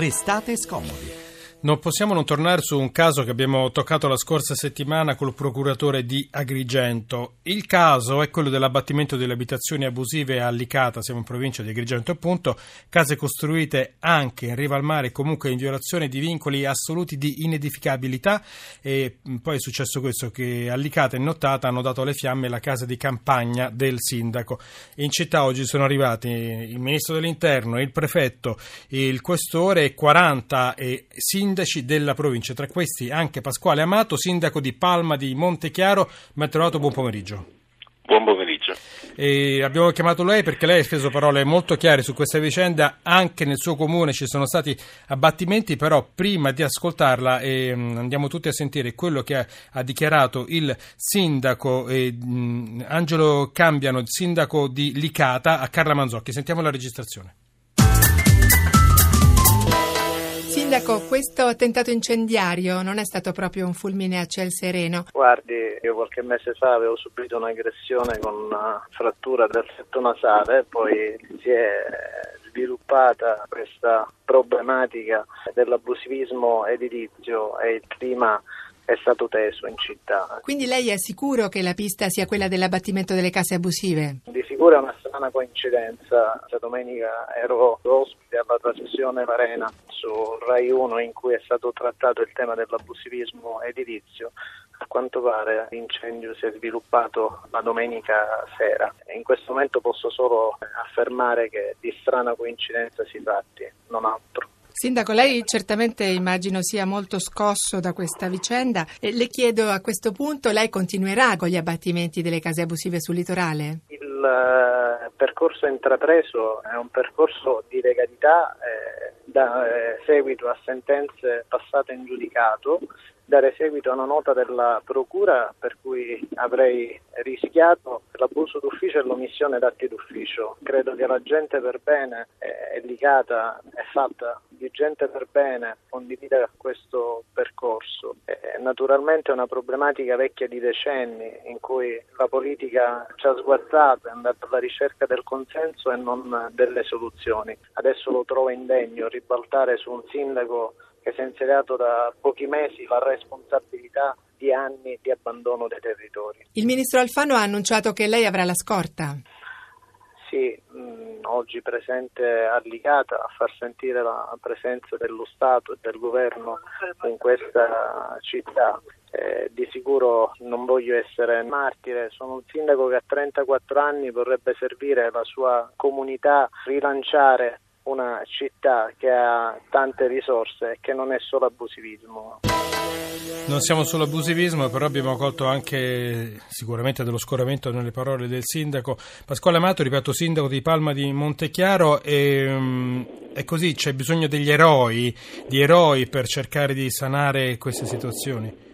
Restate scomodi. Non possiamo non tornare su un caso che abbiamo toccato la scorsa settimana col procuratore di Agrigento. Il caso è quello dell'abbattimento delle abitazioni abusive a Licata, siamo in provincia di Agrigento appunto, case costruite anche in riva al mare, comunque in violazione di vincoli assoluti di inedificabilità e poi è successo questo che a Licata in nottata hanno dato alle fiamme la casa di campagna del sindaco. In città oggi sono arrivati il ministro dell'interno, il prefetto, il questore e 40 sindaci della provincia, tra questi anche Pasquale Amato, sindaco di Palma di Montechiaro. Ben trovato, buon pomeriggio. Buon pomeriggio. E abbiamo chiamato lei perché lei ha speso parole molto chiare su questa vicenda, anche nel suo comune ci sono stati abbattimenti, però prima di ascoltarla eh, andiamo tutti a sentire quello che ha, ha dichiarato il sindaco eh, Angelo Cambiano, sindaco di Licata, a Carla Manzocchi. Sentiamo la registrazione. Sindaco, questo attentato incendiario non è stato proprio un fulmine a ciel sereno? Guardi, io qualche mese fa avevo subito un'aggressione con una frattura del setto nasale, poi si è sviluppata questa problematica dell'abusivismo edilizio e il clima è stato teso in città. Quindi lei è sicuro che la pista sia quella dell'abbattimento delle case abusive? Di è una strana coincidenza. Questa domenica ero ospite alla trasmissione Varena su Rai 1 in cui è stato trattato il tema dell'abusivismo edilizio. A quanto pare l'incendio si è sviluppato la domenica sera. In questo momento posso solo affermare che di strana coincidenza si tratti, non altro. Sindaco, lei certamente immagino sia molto scosso da questa vicenda. Le chiedo a questo punto, lei continuerà con gli abbattimenti delle case abusive sul litorale? Il eh, percorso intrapreso è un percorso di legalità eh, da eh, seguito a sentenze passate in giudicato dare seguito a una nota della Procura per cui avrei rischiato l'abuso d'ufficio e l'omissione d'atti d'ufficio. Credo che la gente per bene è legata, è fatta di gente per bene, condivida questo percorso. È naturalmente è una problematica vecchia di decenni in cui la politica ci ha sguazzato, è andata alla ricerca del consenso e non delle soluzioni. Adesso lo trovo indegno ribaltare su un sindaco che si è insediato da pochi mesi la responsabilità di anni di abbandono dei territori. Il ministro Alfano ha annunciato che lei avrà la scorta. Sì, mh, oggi presente a Licata a far sentire la presenza dello Stato e del governo in questa città. Eh, di sicuro non voglio essere martire, sono un sindaco che a 34 anni vorrebbe servire la sua comunità, rilanciare una città che ha tante risorse e che non è solo abusivismo. Non siamo solo abusivismo, però abbiamo colto anche sicuramente dello scoramento nelle parole del sindaco Pasquale Amato, ripeto, sindaco di Palma di Montechiaro. E, um, è così, c'è bisogno degli eroi, di eroi per cercare di sanare queste situazioni.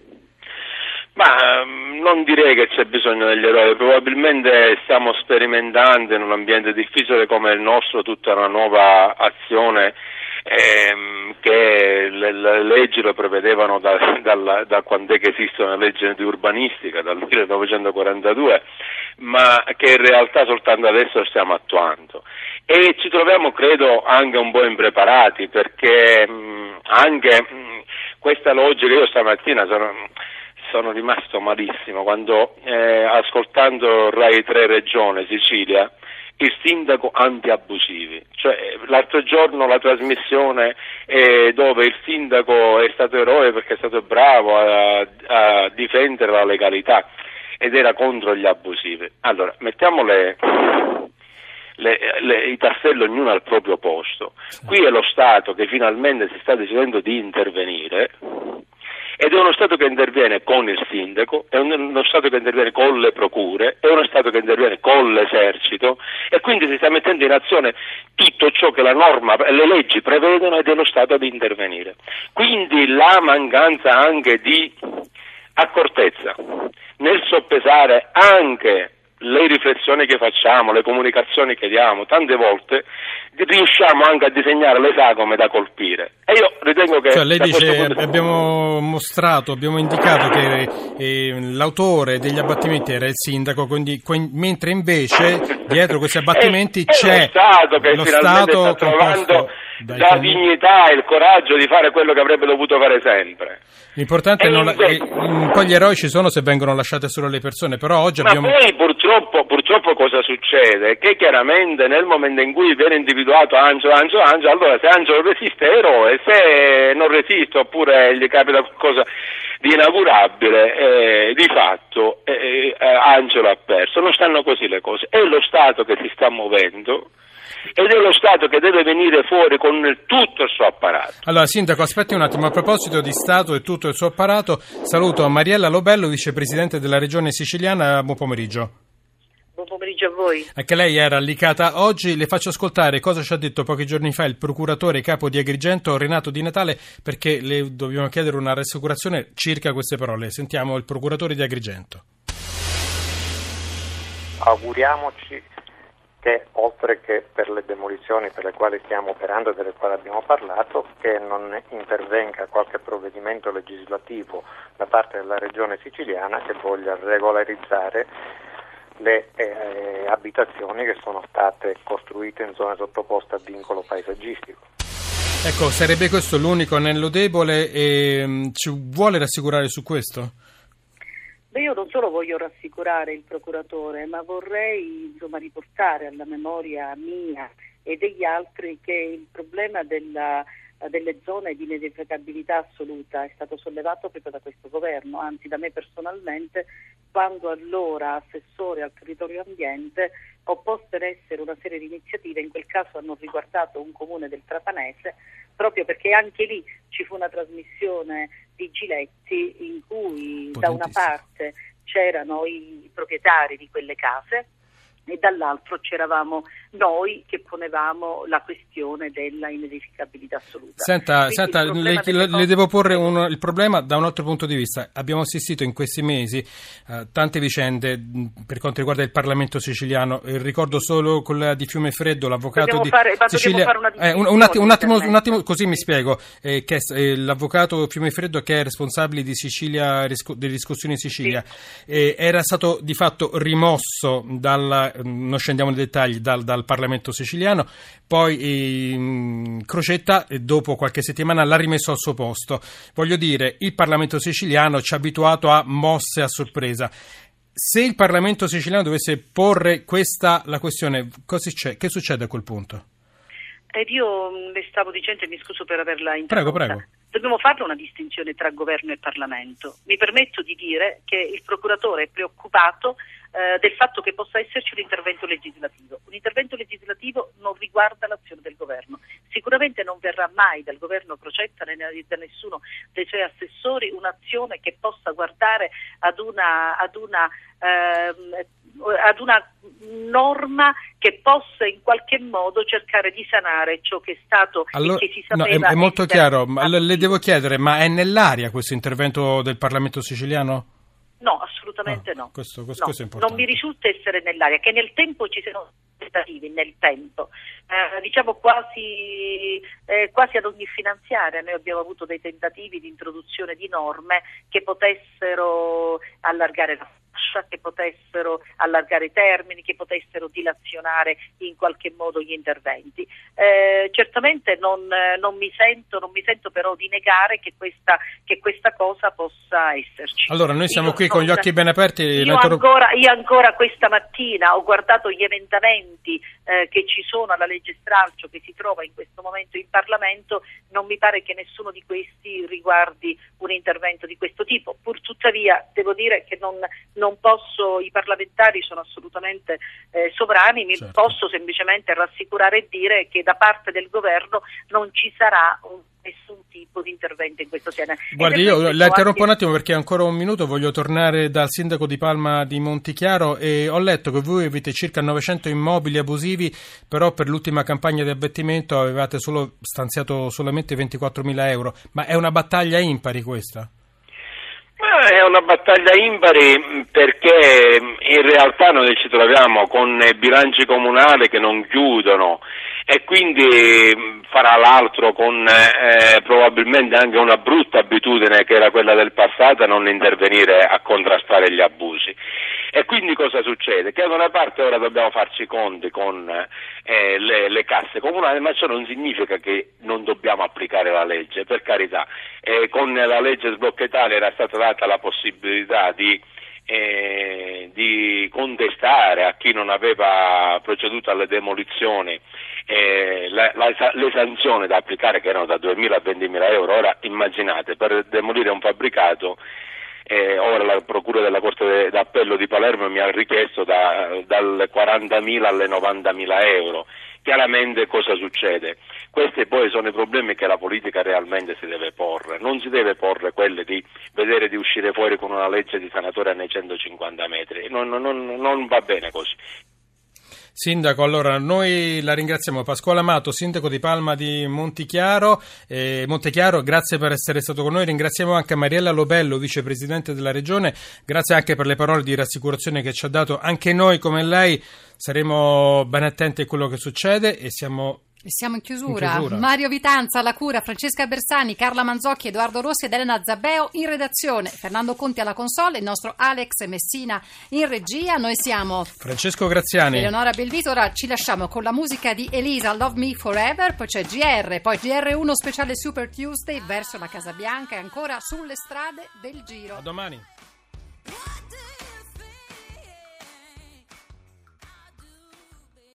Ma mm, non direi che c'è bisogno degli eroi, probabilmente stiamo sperimentando in un ambiente difficile come il nostro tutta una nuova azione ehm, che le, le, leggi lo prevedevano da, da, da quando è che esistono le leggi di urbanistica, dal 1942, ma che in realtà soltanto adesso stiamo attuando. E ci troviamo, credo, anche un po' impreparati perché mh, anche mh, questa logica, io stamattina sono sono rimasto malissimo quando eh, ascoltando Rai 3 Regione Sicilia il sindaco anti-abusivi, cioè l'altro giorno la trasmissione eh, dove il sindaco è stato eroe perché è stato bravo a, a difendere la legalità ed era contro gli abusivi. Allora, mettiamo le, le, le, i tasselli ognuno al proprio posto. Qui è lo Stato che finalmente si sta decidendo di intervenire ed è uno Stato che interviene con il sindaco, è uno Stato che interviene con le procure, è uno Stato che interviene con l'esercito e quindi si sta mettendo in azione tutto ciò che la norma e le leggi prevedono ed è lo Stato ad intervenire. Quindi la mancanza anche di accortezza nel soppesare anche le riflessioni che facciamo, le comunicazioni che diamo, tante volte riusciamo anche a disegnare le sagome da colpire. E io ritengo che... Cioè, lei dice, abbiamo mostrato, abbiamo indicato che eh, l'autore degli abbattimenti era il sindaco, quindi, mentre invece dietro questi abbattimenti è, c'è è lo Stato che lo finalmente Stato sta trovando la dignità e il coraggio di fare quello che avrebbe dovuto fare sempre. L'importante è non invece... poi gli eroi ci sono se vengono lasciate solo le persone, però oggi Ma abbiamo... poi purtroppo, purtroppo cosa succede? Che chiaramente nel momento in cui viene individuato Angelo, Angelo, Angelo, allora se Angelo resiste è eroe, se non resiste oppure gli capita qualcosa di inaugurabile, eh, di fatto eh, eh, Angelo ha perso. Non stanno così le cose, è lo Stato che si sta muovendo ed è lo Stato che deve venire fuori con tutto il suo apparato. Allora, Sindaco, aspetti un attimo, a proposito di Stato e tutto il suo apparato, saluto Mariella Lobello, vicepresidente della Regione Siciliana, buon pomeriggio. Buon pomeriggio a voi. Anche lei era allicata oggi, le faccio ascoltare cosa ci ha detto pochi giorni fa il procuratore capo di Agrigento Renato Di Natale perché le dobbiamo chiedere una rassicurazione circa queste parole. Sentiamo il procuratore di Agrigento. Auguriamoci che oltre che per le demolizioni per le quali stiamo operando e delle quali abbiamo parlato, che non intervenga qualche provvedimento legislativo da parte della Regione siciliana che voglia regolarizzare le eh, abitazioni che sono state costruite in zone sottoposte a vincolo paesaggistico. Ecco, sarebbe questo l'unico anello debole e um, ci vuole rassicurare su questo? Beh, io non solo voglio rassicurare il procuratore, ma vorrei insomma, riportare alla memoria mia e degli altri che il problema della, delle zone di inedificabilità assoluta. È stato sollevato proprio da questo governo, anzi da me personalmente, quando allora assessore al territorio ambiente ho posto in essere una serie di iniziative, in quel caso hanno riguardato un comune del Trapanese, proprio perché anche lì ci fu una trasmissione di Giletti in cui da una parte c'erano i proprietari di quelle case e dall'altro c'eravamo noi che ponevamo la questione della inedificabilità assoluta. Senta, senta le, le, le, devo porre un, il problema da un altro punto di vista. Abbiamo assistito in questi mesi a uh, tante vicende per quanto riguarda il Parlamento siciliano. Il ricordo solo quella di Fiume Freddo, l'avvocato dobbiamo di fare, Sicilia. Eh, un, un, attimo, un, attimo, un, attimo, così mi spiego. Eh, che, eh, l'avvocato Fiume Freddo che è responsabile di Sicilia, risco, delle riscossioni in Sicilia, sì. era stato di fatto rimosso dal, non scendiamo nei dettagli, dal, dal Parlamento siciliano, poi eh, Crocetta dopo qualche settimana l'ha rimesso al suo posto. Voglio dire, il Parlamento siciliano ci ha abituato a mosse a sorpresa. Se il Parlamento siciliano dovesse porre questa la questione, che succede a quel punto? Ed io mm, le stavo dicendo e mi scuso per averla interrotta. Prego, prego. Dobbiamo fare una distinzione tra governo e Parlamento. Mi permetto di dire che il procuratore è preoccupato eh, del fatto che possa esserci un intervento legislativo. Un intervento legislativo non riguarda l'azione del governo. Sicuramente non verrà mai dal governo Crocetta né da nessuno dei suoi assessori un'azione che possa guardare ad una, ad una ehm, ad una norma che possa in qualche modo cercare di sanare ciò che è stato allora, e che si sapeva. No, è, è molto chiaro, ma le devo chiedere, ma è nell'aria questo intervento del Parlamento siciliano? No, assolutamente ah, no. Questo, questo, no. questo. Non mi risulta essere nell'aria, che nel tempo ci siano tentativi, nel tempo, eh, diciamo quasi, eh, quasi, ad ogni finanziaria noi abbiamo avuto dei tentativi di introduzione di norme che potessero allargare la fascia, che potessero allargare i termini, che potessero dilazionare in qualche modo gli interventi. Eh, certamente non, non, mi sento, non, mi sento, però di negare che questa, che questa cosa possa esserci. Allora, noi siamo io qui con gli occhi ben aperti. Io, ancora, io ancora questa mattina ho guardato gli emendamenti eh, che ci sono alla legge stralcio che si trova in questo momento in Parlamento, non mi pare che nessuno di questi riguardi un intervento di questo tipo. Pur tuttavia devo dire che non, non posso, i parlamentari sono assolutamente eh, sovrani, mi certo. posso semplicemente rassicurare e dire che da parte del governo non ci sarà un nessun tipo di intervento in questo genere. Guardi, io la interrompo anche... un attimo perché ancora un minuto voglio tornare dal sindaco di Palma di Montichiaro e ho letto che voi avete circa 900 immobili abusivi, però per l'ultima campagna di abbattimento avevate solo, stanziato solamente 24.000 euro, ma è una battaglia impari questa? È una battaglia impari perché in realtà noi ci troviamo con bilanci comunali che non chiudono e quindi farà l'altro con eh, probabilmente anche una brutta abitudine che era quella del passato a non intervenire a contrastare gli abusi. E quindi cosa succede? Che da una parte ora dobbiamo farci conti con eh, le, le, casse comunali, ma ciò non significa che non dobbiamo applicare la legge, per carità. Eh, con la legge sblocca era stata data la possibilità di eh, di contestare a chi non aveva proceduto alle demolizioni eh, la, la, le sanzioni da applicare che erano da 2.000 a 20.000 euro. Ora immaginate, per demolire un fabbricato eh, ora la Procura della Corte d'Appello di Palermo mi ha richiesto da, dal 40.000 alle 90.000 euro. Chiaramente cosa succede? Questi poi sono i problemi che la politica realmente si deve porre, non si deve porre quelli di vedere di uscire fuori con una legge di sanatoria nei 150 metri, non, non, non va bene così. Sindaco, allora noi la ringraziamo. Pasquale Amato, sindaco di Palma di Montichiaro. Eh, Montechiaro, grazie per essere stato con noi. Ringraziamo anche Mariella Lobello, vicepresidente della regione. Grazie anche per le parole di rassicurazione che ci ha dato. Anche noi, come lei, saremo ben attenti a quello che succede e siamo siamo in chiusura. in chiusura. Mario Vitanza alla cura, Francesca Bersani, Carla Manzocchi, Edoardo Rossi ed Elena Zabbeo in redazione, Fernando Conti alla console, il nostro Alex Messina in regia. Noi siamo Francesco Graziani, Eleonora Belvito. Ora ci lasciamo con la musica di Elisa, Love Me Forever, poi c'è GR, poi GR1 speciale Super Tuesday verso la Casa Bianca e ancora sulle strade del giro. A domani.